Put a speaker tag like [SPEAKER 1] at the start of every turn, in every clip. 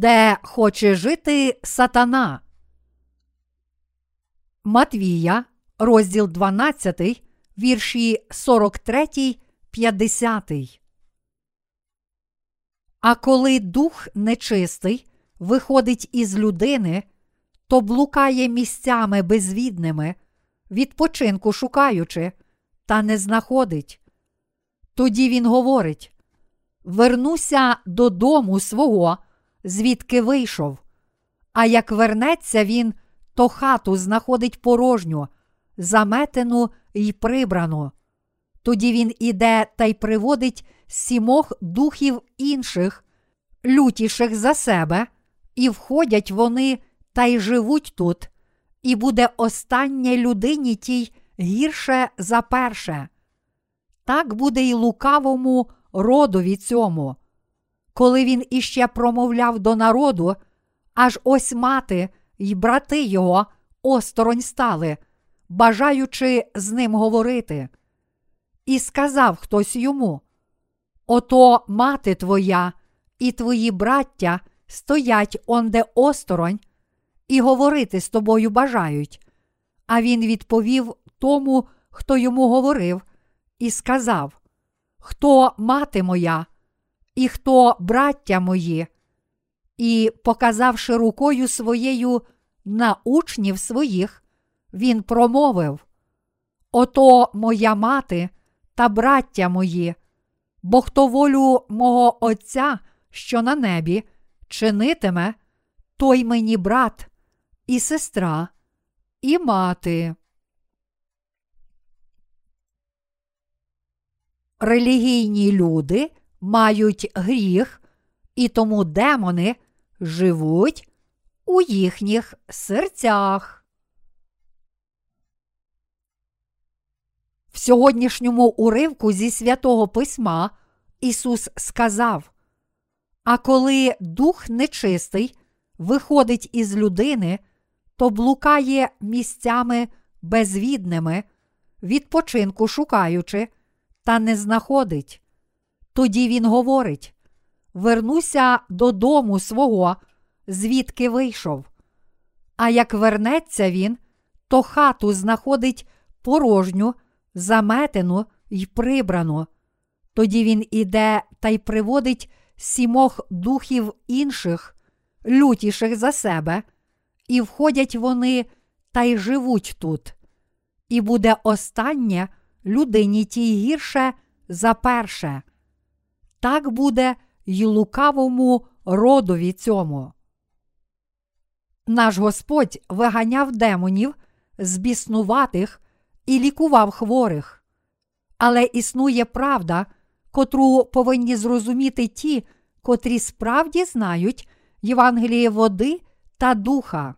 [SPEAKER 1] де хоче жити сатана. Матвія, розділ 12, вірші 43, 50. А коли дух нечистий виходить із людини, то блукає місцями безвідними, відпочинку шукаючи, та не знаходить. Тоді він говорить: Вернуся додому свого, звідки вийшов. А як вернеться він, то хату знаходить порожню, заметену й прибрану. Тоді він іде та й приводить сімох духів інших, лютіших за себе, і входять вони та й живуть тут, і буде останнє людині тій гірше за перше. Так буде й лукавому родові цьому. Коли він іще промовляв до народу, аж ось мати й брати його осторонь стали, бажаючи з ним говорити. І сказав хтось йому: Ото мати твоя і твої браття стоять онде осторонь, і говорити з тобою бажають. А він відповів тому, хто йому говорив, і сказав: Хто мати моя, і хто браття мої, і, показавши рукою своєю на учнів своїх, він промовив: Ото моя мати та браття мої, бо хто волю мого Отця, що на небі, чинитиме, той мені брат, і сестра, і мати. Релігійні люди мають гріх, і тому демони живуть у їхніх серцях. В сьогоднішньому уривку зі святого письма Ісус сказав: А коли дух нечистий виходить із людини, то блукає місцями безвідними, відпочинку шукаючи, та не знаходить. Тоді він говорить: Вернуся додому свого, звідки вийшов. А як вернеться він, то хату знаходить порожню, заметену й прибрану. Тоді він іде та й приводить сімох духів інших, лютіших за себе, і входять вони та й живуть тут. І буде останнє людині тій гірше за перше. Так буде й лукавому родові цьому. Наш Господь виганяв демонів з біснуватих і лікував хворих. Але існує правда, котру повинні зрозуміти ті, котрі справді знають Євангеліє води та духа.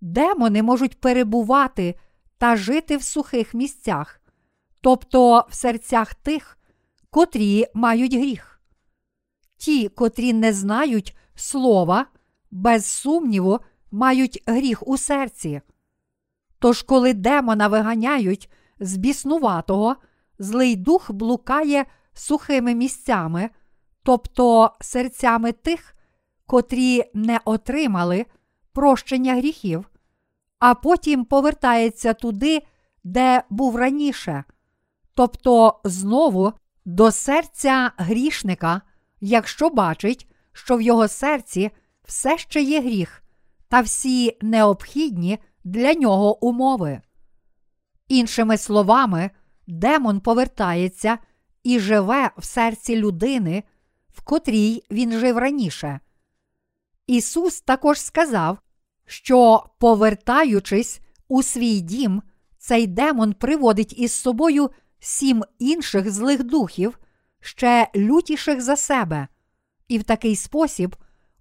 [SPEAKER 1] Демони можуть перебувати та жити в сухих місцях, тобто в серцях тих, котрі мають гріх. Ті, котрі не знають слова, без сумніву, мають гріх у серці. Тож, коли демона виганяють з біснуватого, злий дух блукає сухими місцями, тобто серцями тих, котрі не отримали прощення гріхів, а потім повертається туди, де був раніше, тобто знову до серця грішника, якщо бачить, що в його серці все ще є гріх та всі необхідні для нього умови. Іншими словами, демон повертається і живе в серці людини, в котрій він жив раніше. Ісус також сказав, що, повертаючись у свій дім, цей демон приводить із собою сім інших злих духів, ще лютіших за себе, і в такий спосіб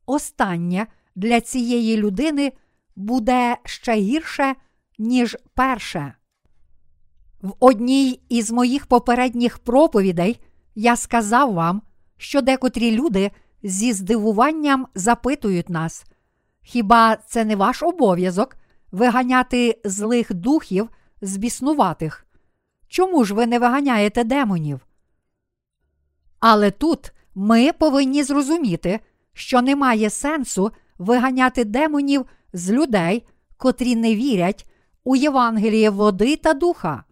[SPEAKER 1] останнє для цієї людини буде ще гірше, ніж перше. В одній із моїх попередніх проповідей я сказав вам, що декотрі люди зі здивуванням запитують нас, хіба це не ваш обов'язок виганяти злих духів з біснуватих? Чому ж ви не виганяєте демонів? Але тут ми повинні зрозуміти, що немає сенсу виганяти демонів з людей, котрі не вірять у Євангеліє води та духа.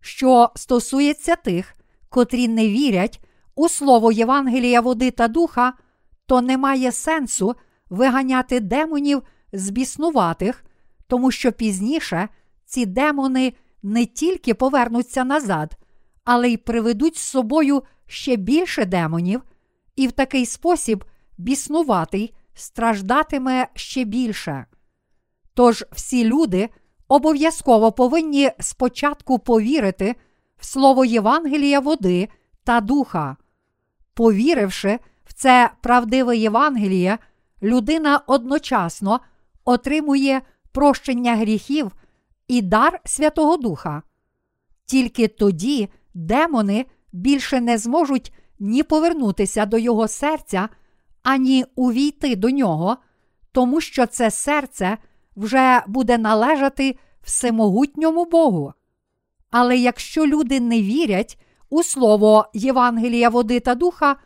[SPEAKER 1] Що стосується тих, котрі не вірять у слово Євангелія води та духа, то немає сенсу виганяти демонів з біснуватих, тому що пізніше ці демони не тільки повернуться назад, але й приведуть з собою ще більше демонів, і в такий спосіб біснуватий страждатиме ще більше. Тож всі люди обов'язково повинні спочатку повірити в слово Євангелія води та духа. Повіривши в це правдиве Євангеліє, людина одночасно отримує прощення гріхів і дар Святого Духа. Тільки тоді демони більше не зможуть ні повернутися до його серця, ані увійти до нього, тому що це серце вже буде належати всемогутньому Богу. Але якщо люди не вірять у слово Євангелія води та духа,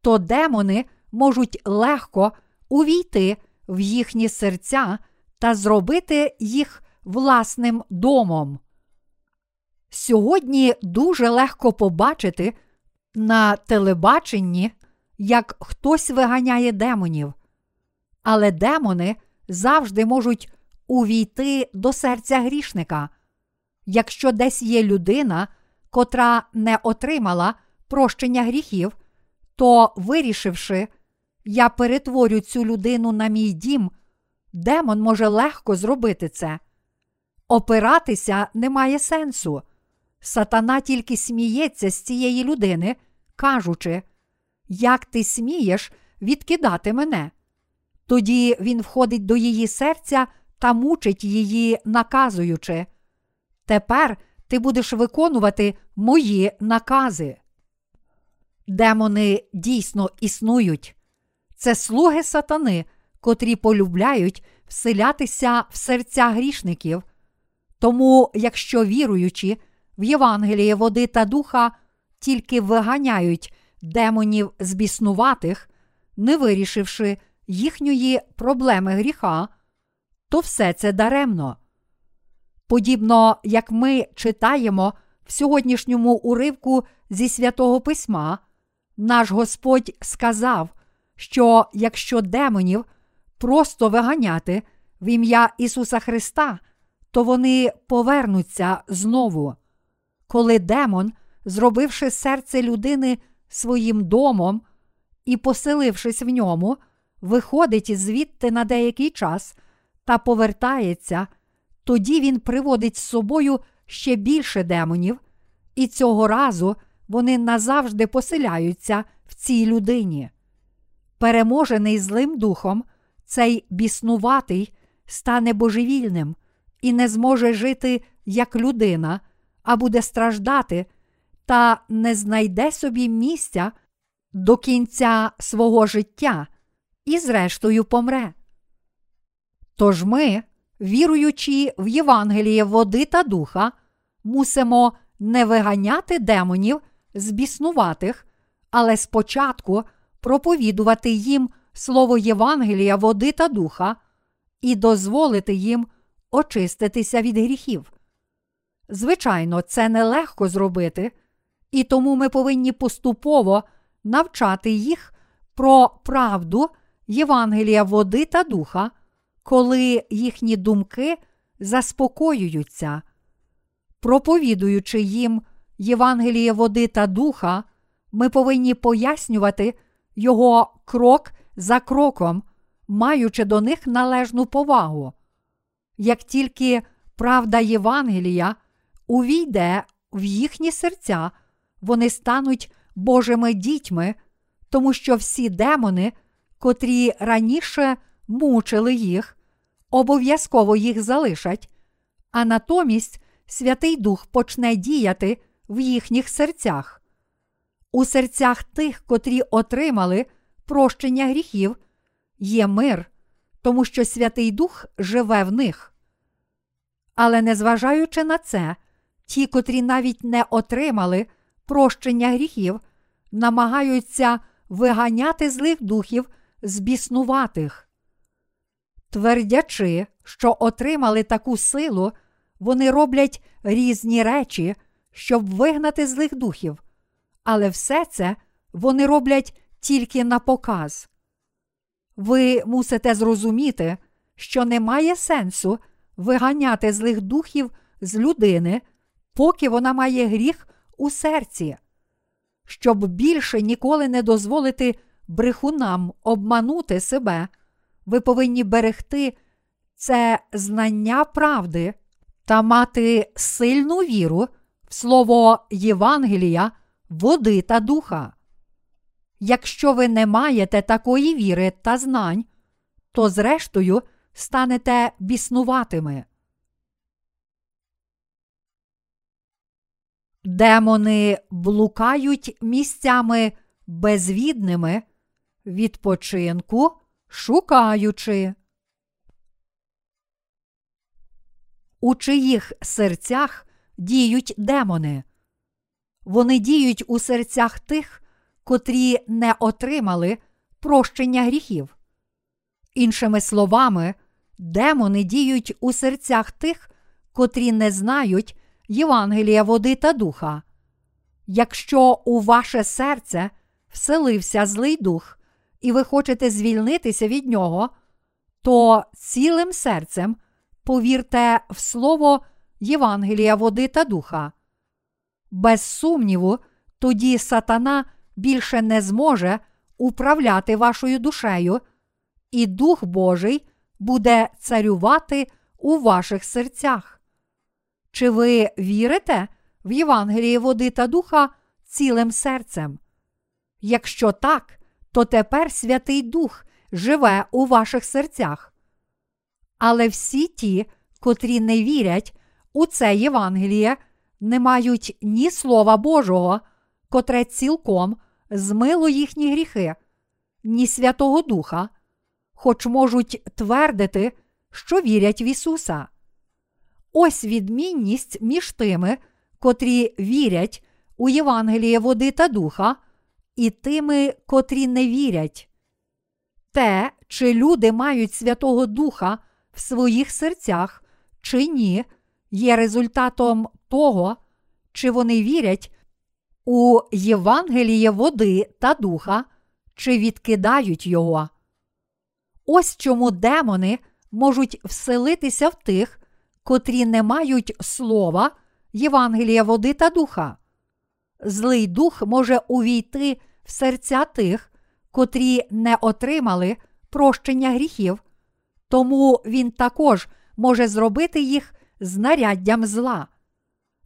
[SPEAKER 1] то демони можуть легко увійти в їхні серця та зробити їх власним домом. Сьогодні дуже легко побачити на телебаченні, як хтось виганяє демонів. Але демони завжди можуть увійти до серця грішника. Якщо десь є людина, котра не отримала прощення гріхів, то, вирішивши, я перетворю цю людину на мій дім, демон може легко зробити це. Опиратися немає сенсу. Сатана тільки сміється з цієї людини, кажучи, як ти смієш відкидати мене. Тоді він входить до її серця та мучить її, наказуючи. Тепер ти будеш виконувати мої накази. Демони дійсно існують. Це слуги сатани, котрі полюбляють вселятися в серця грішників. Тому, якщо віруючи в Євангеліє води та духа, тільки виганяють демонів з біснуватих, не вирішивши їхньої проблеми гріха, то все це даремно. Подібно як ми читаємо в сьогоднішньому уривку зі святого письма, наш Господь сказав, що якщо демонів просто виганяти в ім'я Ісуса Христа, то вони повернуться знову. Коли демон, зробивши серце людини своїм домом і поселившись в ньому, виходить звідти на деякий час та повертається, тоді він приводить з собою ще більше демонів, і цього разу вони назавжди поселяються в цій людині. Переможений злим духом, цей біснуватий стане божевільним і не зможе жити як людина, а буде страждати та не знайде собі місця до кінця свого життя і, зрештою, помре. Тож ми, віруючи в Євангеліє води та духа, мусимо не виганяти демонів з біснуватих, але спочатку проповідувати їм слово Євангелія води та духа і дозволити їм очиститися від гріхів. Звичайно, це нелегко зробити, і тому ми повинні поступово навчати їх про правду Євангелія води та духа, коли їхні думки заспокоюються. Проповідуючи їм Євангеліє води та духа, ми повинні пояснювати його крок за кроком, маючи до них належну повагу. Як тільки правда Євангелія увійде в їхні серця, вони стануть Божими дітьми, тому що всі демони, котрі раніше мучили їх, обов'язково їх залишать, а натомість Святий Дух почне діяти в їхніх серцях. У серцях тих, котрі отримали прощення гріхів, є мир, тому що Святий Дух живе в них. Але незважаючи на це, ті, котрі навіть не отримали прощення гріхів, намагаються виганяти злих духів збіснуватих. Твердячи, що отримали таку силу, вони роблять різні речі, щоб вигнати злих духів, але все це вони роблять тільки на показ. Ви мусите зрозуміти, що немає сенсу виганяти злих духів з людини, поки вона має гріх у серці, щоб більше ніколи не дозволити брехунам обманути себе, ви повинні берегти це знання правди та мати сильну віру в слово Євангелія, води та духа. Якщо ви не маєте такої віри та знань, то зрештою станете біснуватими. Демони блукають місцями безвідними, відпочинку шукаючи. У чиїх серцях діють демони. Вони діють у серцях тих, котрі не отримали прощення гріхів. Іншими словами, демони діють у серцях тих, котрі не знають Євангелія води та духа. Якщо у ваше серце вселився злий дух, і ви хочете звільнитися від нього, то цілим серцем повірте в слово Євангелія води та духа. Без сумніву, тоді сатана більше не зможе управляти вашою душею, і Дух Божий буде царювати у ваших серцях. Чи ви вірите в Євангеліє води та духа цілим серцем? Якщо так, то тепер Святий Дух живе у ваших серцях. Але всі ті, котрі не вірять у це Євангеліє, не мають ні Слова Божого, котре цілком змило їхні гріхи, ні Святого Духа, хоч можуть твердити, що вірять в Ісуса. Ось відмінність між тими, котрі вірять у Євангеліє води та духа, і тими, котрі не вірять. Те, чи люди мають Святого Духа в своїх серцях, чи ні, є результатом того, чи вони вірять у Євангеліє води та духа, чи відкидають його. Ось чому демони можуть вселитися в тих, котрі не мають слова Євангелія води та духа. Злий дух може увійти в серця тих, котрі не отримали прощення гріхів, тому він також може зробити їх знаряддям зла.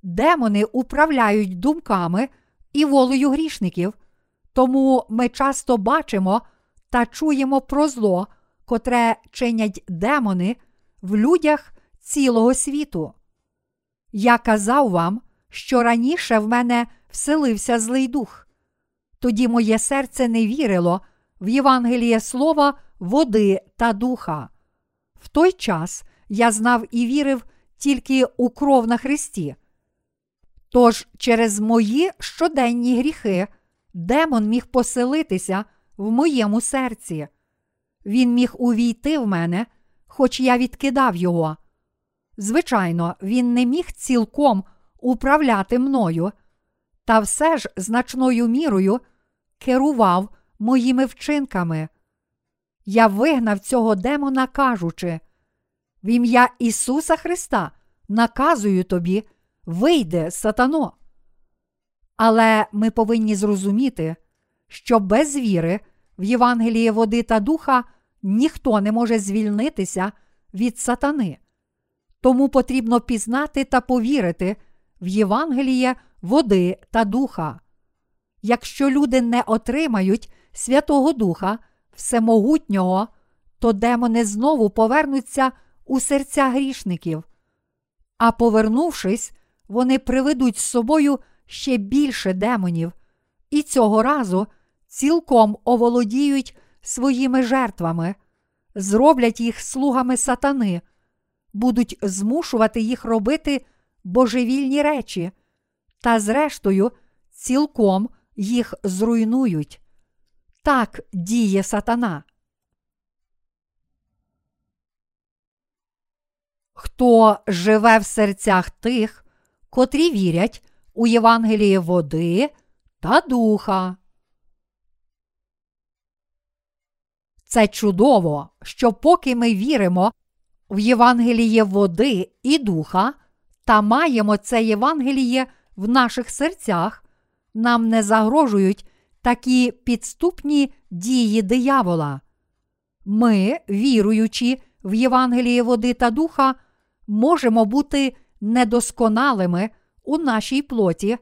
[SPEAKER 1] Демони управляють думками і волею грішників, тому ми часто бачимо та чуємо про зло, котре чинять демони в людях цілого світу. Я казав вам, що раніше в мене вселився злий дух. Тоді моє серце не вірило в Євангеліє слова, води та духа. В той час я знав і вірив тільки у кров на Христі. Тож через мої щоденні гріхи демон міг поселитися в моєму серці. Він міг увійти в мене, хоч я відкидав його. Звичайно, він не міг цілком управляти мною, та все ж значною мірою керував моїми вчинками. Я вигнав цього демона, кажучи, в ім'я Ісуса Христа наказую тобі, вийде сатано. Але ми повинні зрозуміти, що без віри в Євангеліє води та духа ніхто не може звільнитися від сатани. Тому потрібно пізнати та повірити в Євангеліє води та духа. Якщо люди не отримають Святого Духа Всемогутнього, то демони знову повернуться у серця грішників. А повернувшись, вони приведуть з собою ще більше демонів, і цього разу цілком оволодіють своїми жертвами, зроблять їх слугами сатани, будуть змушувати їх робити божевільні речі, та, зрештою, цілком їх зруйнують. Так діє сатана. Хто живе в серцях тих, котрі вірять у Євангеліє води та духа. Це чудово, що поки ми віримо в Євангеліє води і духа та маємо це Євангеліє в наших серцях, нам не загрожують такі підступні дії диявола. Ми, віруючи в Євангеліє води та духа, можемо бути недосконалими у нашій плоті,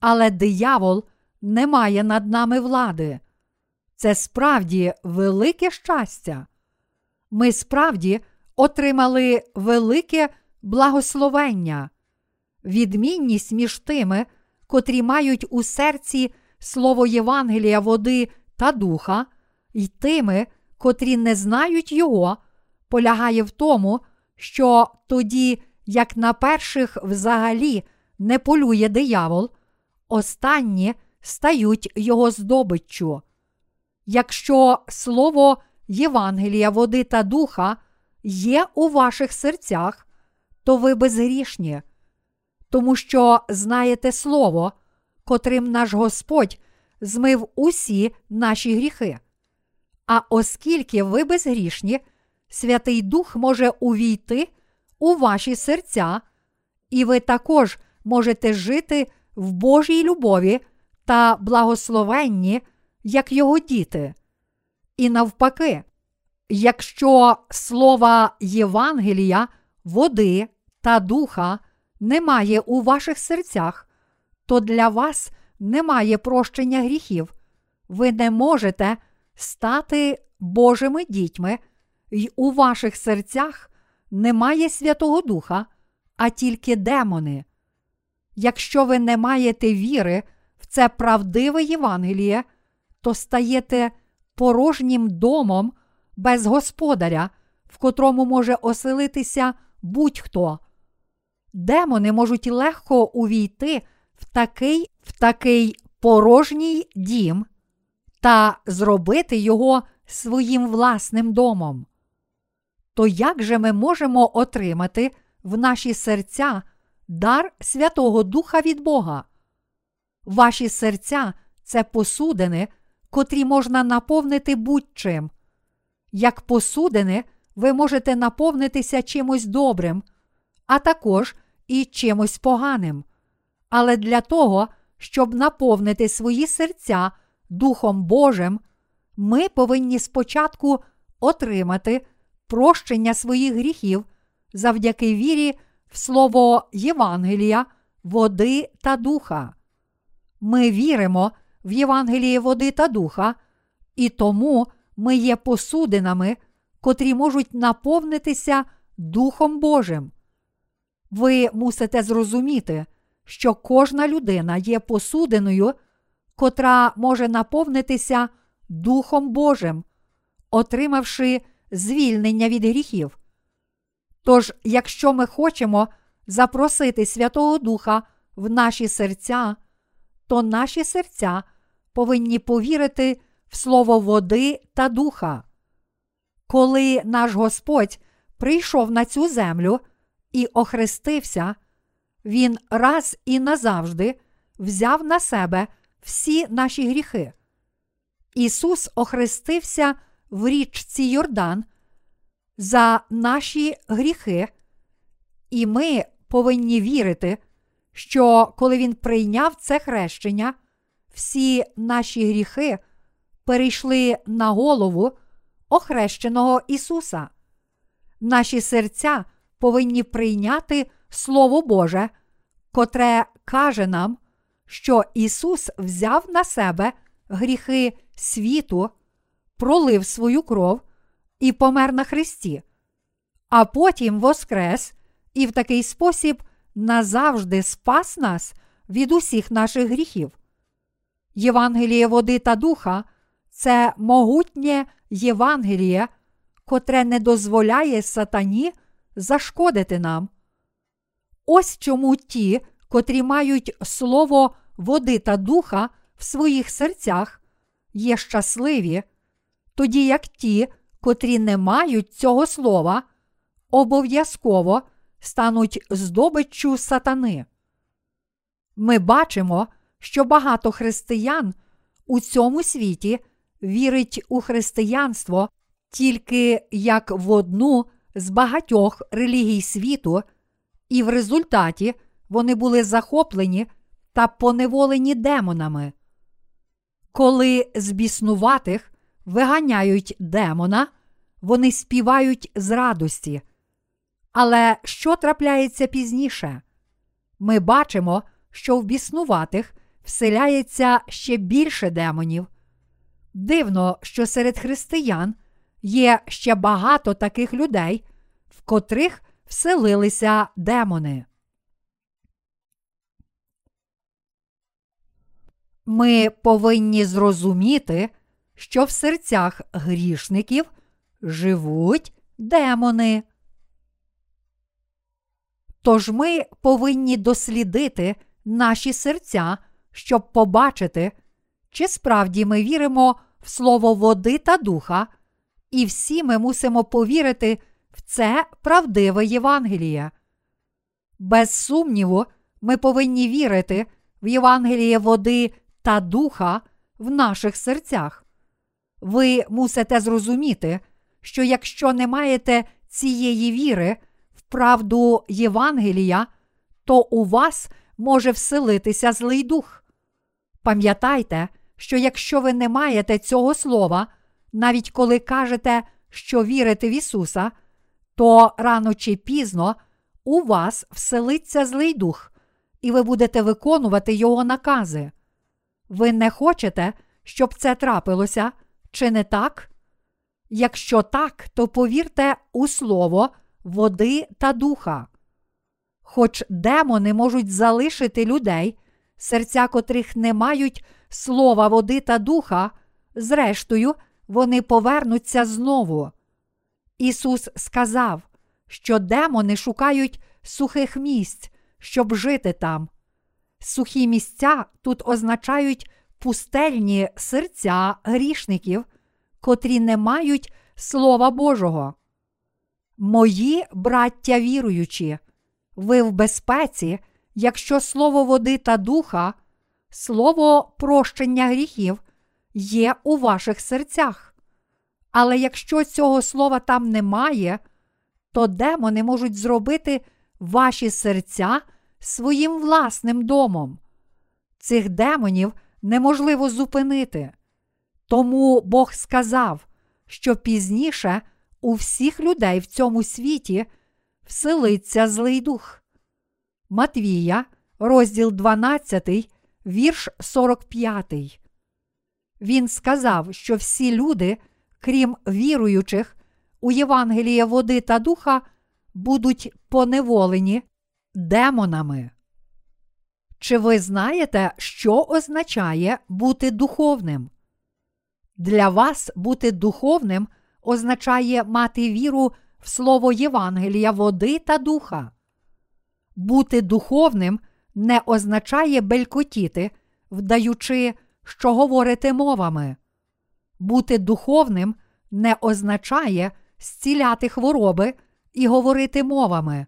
[SPEAKER 1] але диявол не має над нами влади. Це справді велике щастя. Ми справді отримали велике благословення, відмінність між тими, котрі мають у серці слово Євангелія води та духа, і тими, котрі не знають його, полягає в тому, що тоді, як на перших взагалі не полює диявол, останні стають його здобиччю. Якщо слово Євангелія, води та духа є у ваших серцях, то ви безгрішні, тому що знаєте Слово, котрим наш Господь змив усі наші гріхи. А оскільки ви безгрішні, Святий Дух може увійти у ваші серця, і ви також можете жити в Божій любові та благословенні, як його діти. І навпаки, якщо слова Євангелія, води та духа немає у ваших серцях, то для вас немає прощення гріхів, ви не можете стати Божими дітьми, і у ваших серцях немає Святого Духа, а тільки демони. Якщо ви не маєте віри в це правдиве Євангеліє, то стаєте порожнім домом без господаря, в котрому може оселитися будь-хто. Демони можуть легко увійти в такий, в такий порожній дім та зробити його своїм власним домом. То як же ми можемо отримати в наші серця дар Святого Духа від Бога? Ваші серця це посудини, котрі можна наповнити будь-чим. Як посудини, ви можете наповнитися чимось добрим, а також і чимось поганим. Але для того, щоб наповнити свої серця Духом Божим, ми повинні спочатку отримати прощення своїх гріхів завдяки вірі в Слово Євангелія, води та духа. Ми віримо в Євангеліє води та духа, і тому ми є посудинами, котрі можуть наповнитися Духом Божим. Ви мусите зрозуміти, що кожна людина є посудиною, котра може наповнитися Духом Божим, отримавши звільнення від гріхів. Тож, якщо ми хочемо запросити Святого Духа в наші серця, то наші серця повинні повірити в слово води та духа. Коли наш Господь прийшов на цю землю і охрестився, Він раз і назавжди взяв на себе всі наші гріхи. Ісус охрестився в річці Йордан за наші гріхи, і ми повинні вірити, що коли Він прийняв це хрещення, всі наші гріхи перейшли на голову охрещеного Ісуса. Наші серця повинні прийняти Слово Боже, котре каже нам, що Ісус взяв на себе гріхи світу, пролив свою кров і помер на Христі, а потім воскрес і в такий спосіб назавжди спас нас від усіх наших гріхів. Євангеліє води та духа це могутнє Євангеліє, котре не дозволяє сатані зашкодити нам. Ось чому ті, котрі мають слово води та духа в своїх серцях, є щасливі, тоді як ті, котрі не мають цього слова, обов'язково стануть здобиччю сатани. Ми бачимо, що багато християн у цьому світі вірить у християнство тільки як в одну з багатьох релігій світу, і в результаті вони були захоплені та поневолені демонами. Коли з біснуватих виганяють демона, вони співають з радості. Але що трапляється пізніше? Ми бачимо, що в біснуватих вселяється ще більше демонів. Дивно, що серед християн є ще багато таких людей, в котрих вселилися демони. Ми повинні зрозуміти, що в серцях грішників живуть демони. Тож ми повинні дослідити наші серця, щоб побачити, чи справді ми віримо в слово води та духа, і всі ми мусимо повірити в це правдиве Євангеліє. Без сумніву, ми повинні вірити в Євангеліє води та духа в наших серцях. Ви мусите зрозуміти, що якщо не маєте цієї віри в правду Євангелія, то у вас може вселитися злий дух. Пам'ятайте, що якщо ви не маєте цього слова, навіть коли кажете, що вірите в Ісуса, то рано чи пізно у вас вселиться злий дух, і ви будете виконувати його накази. Ви не хочете, щоб це трапилося, чи не так? Якщо так, то повірте у слово води та духа. Хоч демони можуть залишити людей, серця котрих не мають слова води та духа, зрештою, вони повернуться знову. Ісус сказав, що демони шукають сухих місць, щоб жити там. Сухі місця тут означають пустельні серця грішників, котрі не мають Слова Божого. Мої браття віруючі, ви в безпеці, якщо слово води та духа, слово прощення гріхів є у ваших серцях. Але якщо цього слова там немає, то демони можуть зробити ваші серця своїм власним домом. Цих демонів неможливо зупинити. Тому Бог сказав, що пізніше у всіх людей в цьому світі вселиться злий дух. Матвія, розділ 12, вірш 45. Він сказав, що всі люди, крім віруючих, у Євангеліє води та духа, будуть поневолені демонами. Чи ви знаєте, що означає бути духовним? Для вас бути духовним означає мати віру в слово Євангелія, води та духа. Бути духовним не означає белькотіти, вдаючи, що говорити мовами. Бути духовним не означає зціляти хвороби і говорити мовами.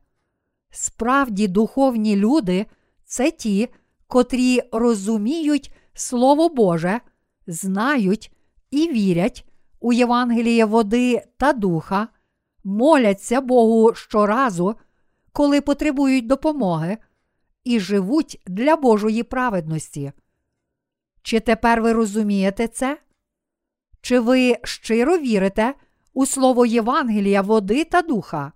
[SPEAKER 1] Справді, духовні люди це ті, котрі розуміють Слово Боже, знають і вірять у Євангеліє води та духа, моляться Богу щоразу, коли потребують допомоги, і живуть для Божої праведності. Чи тепер ви розумієте це? Чи ви щиро вірите у слово Євангелія, води та духа?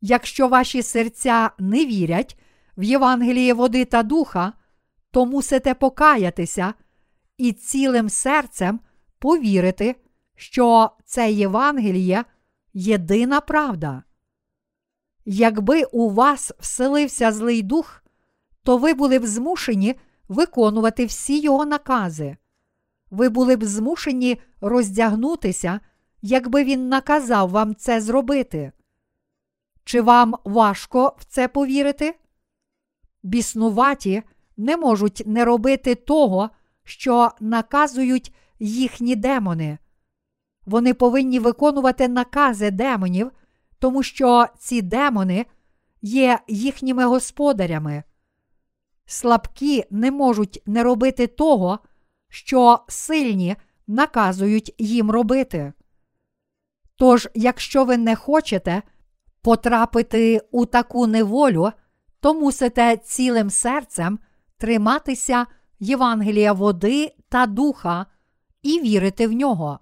[SPEAKER 1] Якщо ваші серця не вірять в Євангеліє води та духа, то мусите покаятися і цілим серцем повірити, що це Євангеліє єдина правда. Якби у вас вселився злий дух, то ви були б змушені виконувати всі його накази. Ви були б змушені роздягнутися, якби він наказав вам це зробити. Чи вам важко в це повірити? Біснуваті не можуть не робити того, що наказують їхні демони. Вони повинні виконувати накази демонів, тому що ці демони є їхніми господарями. Слабкі не можуть не робити того, що сильні наказують їм робити. Тож, якщо ви не хочете потрапити у таку неволю, то мусите цілим серцем триматися Євангелія води та духа і вірити в нього.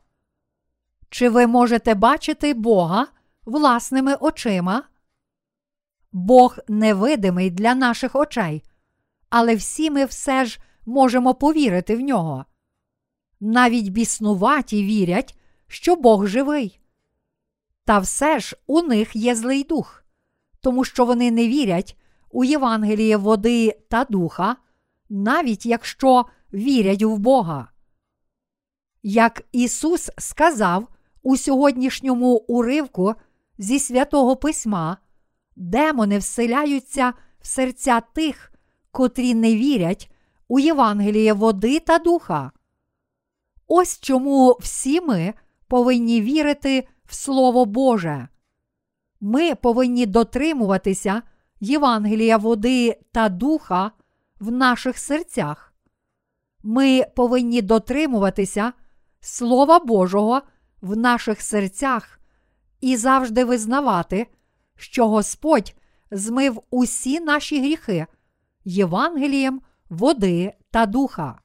[SPEAKER 1] Чи ви можете бачити Бога власними очима? Бог невидимий для наших очей, але всі ми все ж можемо повірити в нього. Навіть біснуваті вірять, що Бог живий. Та все ж у них є злий дух, тому що вони не вірять у Євангеліє води та духа, навіть якщо вірять в Бога. Як Ісус сказав у сьогоднішньому уривку зі святого Письма, демони вселяються в серця тих, котрі не вірять у Євангеліє води та духа. Ось чому всі ми повинні вірити в Слово Боже. Ми повинні дотримуватися Євангелія води та духа в наших серцях. Ми повинні дотримуватися Слова Божого в наших серцях і завжди визнавати, що Господь змив усі наші гріхи Євангелієм води та духа.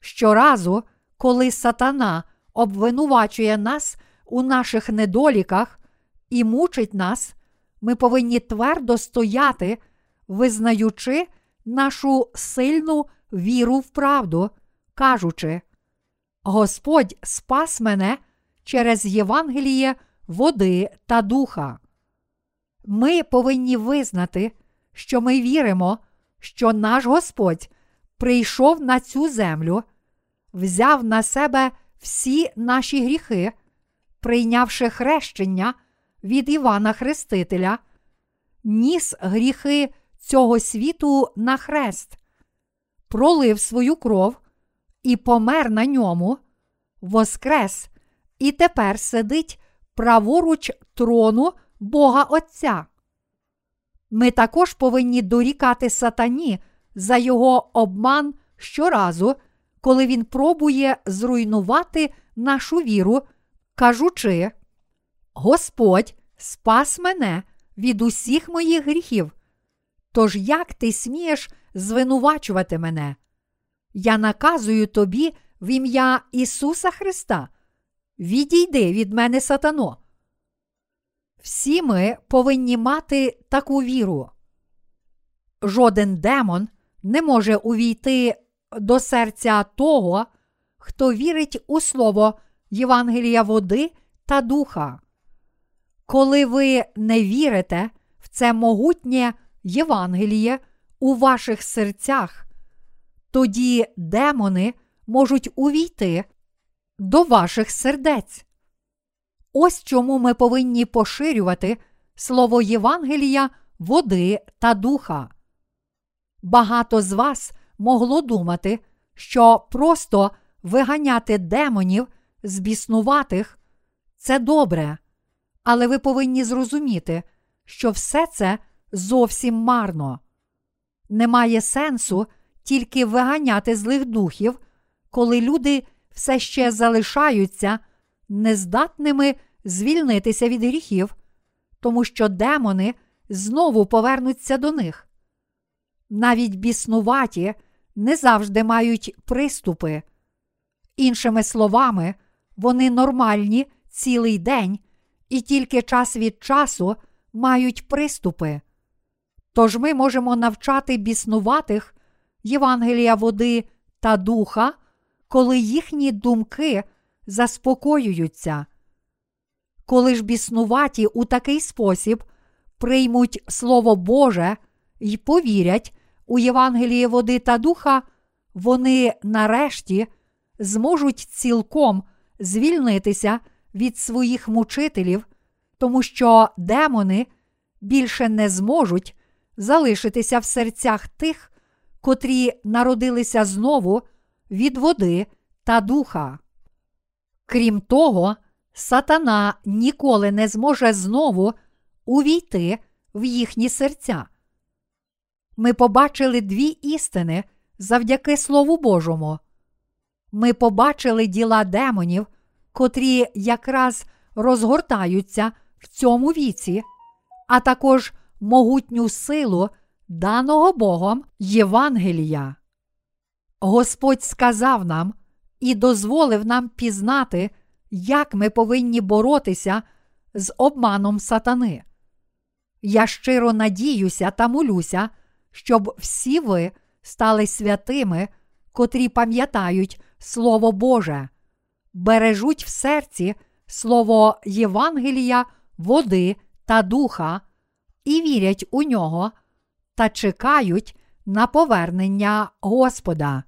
[SPEAKER 1] Щоразу, коли сатана обвинувачує нас у наших недоліках і мучить нас, ми повинні твердо стояти, визнаючи нашу сильну віру в правду, кажучи: Господь спас мене через Євангеліє води та духа. Ми повинні визнати, що ми віримо, що наш Господь прийшов на цю землю, взяв на себе всі наші гріхи, прийнявши хрещення від Івана Хрестителя, ніс гріхи цього світу на хрест, пролив свою кров і помер на ньому, воскрес і тепер сидить праворуч трону Бога Отця. Ми також повинні дорікати сатані за його обман щоразу, коли він пробує зруйнувати нашу віру, кажучи: Господь спас мене від усіх моїх гріхів. Тож як ти смієш звинувачувати мене? Я наказую тобі в ім'я Ісуса Христа. Відійди від мене сатано. Всі ми повинні мати таку віру. Жоден демон не може увійти до серця того, хто вірить у слово Євангелія води та духа. Коли ви не вірите в це могутнє Євангеліє у ваших серцях, тоді демони можуть увійти до ваших сердець. Ось чому ми повинні поширювати слово Євангелія, води та духа. Багато з вас могло думати, що просто виганяти демонів з біснуватих це добре, але ви повинні зрозуміти, що все це зовсім марно. Немає сенсу тільки виганяти злих духів, коли люди все ще залишаються нездатними звільнитися від гріхів, тому що демони знову повернуться до них. Навіть біснуваті не завжди мають приступи. Іншими словами, вони нормальні цілий день і тільки час від часу мають приступи. Тож ми можемо навчати біснуватих Євангелія води та духа, коли їхні думки заспокоюються. Коли ж біснуваті у такий спосіб приймуть Слово Боже і повірять у Євангеліє води та духа, вони нарешті зможуть цілком звільнитися від своїх мучителів, тому що демони більше не зможуть залишитися в серцях тих, котрі народилися знову від води та духа. Крім того, сатана ніколи не зможе знову увійти в їхні серця. Ми побачили дві істини завдяки Слову Божому. Ми побачили діла демонів, котрі якраз розгортаються в цьому віці, а також могутню силу даного Богом Євангелія. Господь сказав нам і дозволив нам пізнати, як ми повинні боротися з обманом сатани. Я щиро надіюся та молюся, щоб всі ви стали святими, котрі пам'ятають Слово Боже, бережуть в серці Слово Євангелія, води та духа і вірять у нього та чекають на повернення Господа.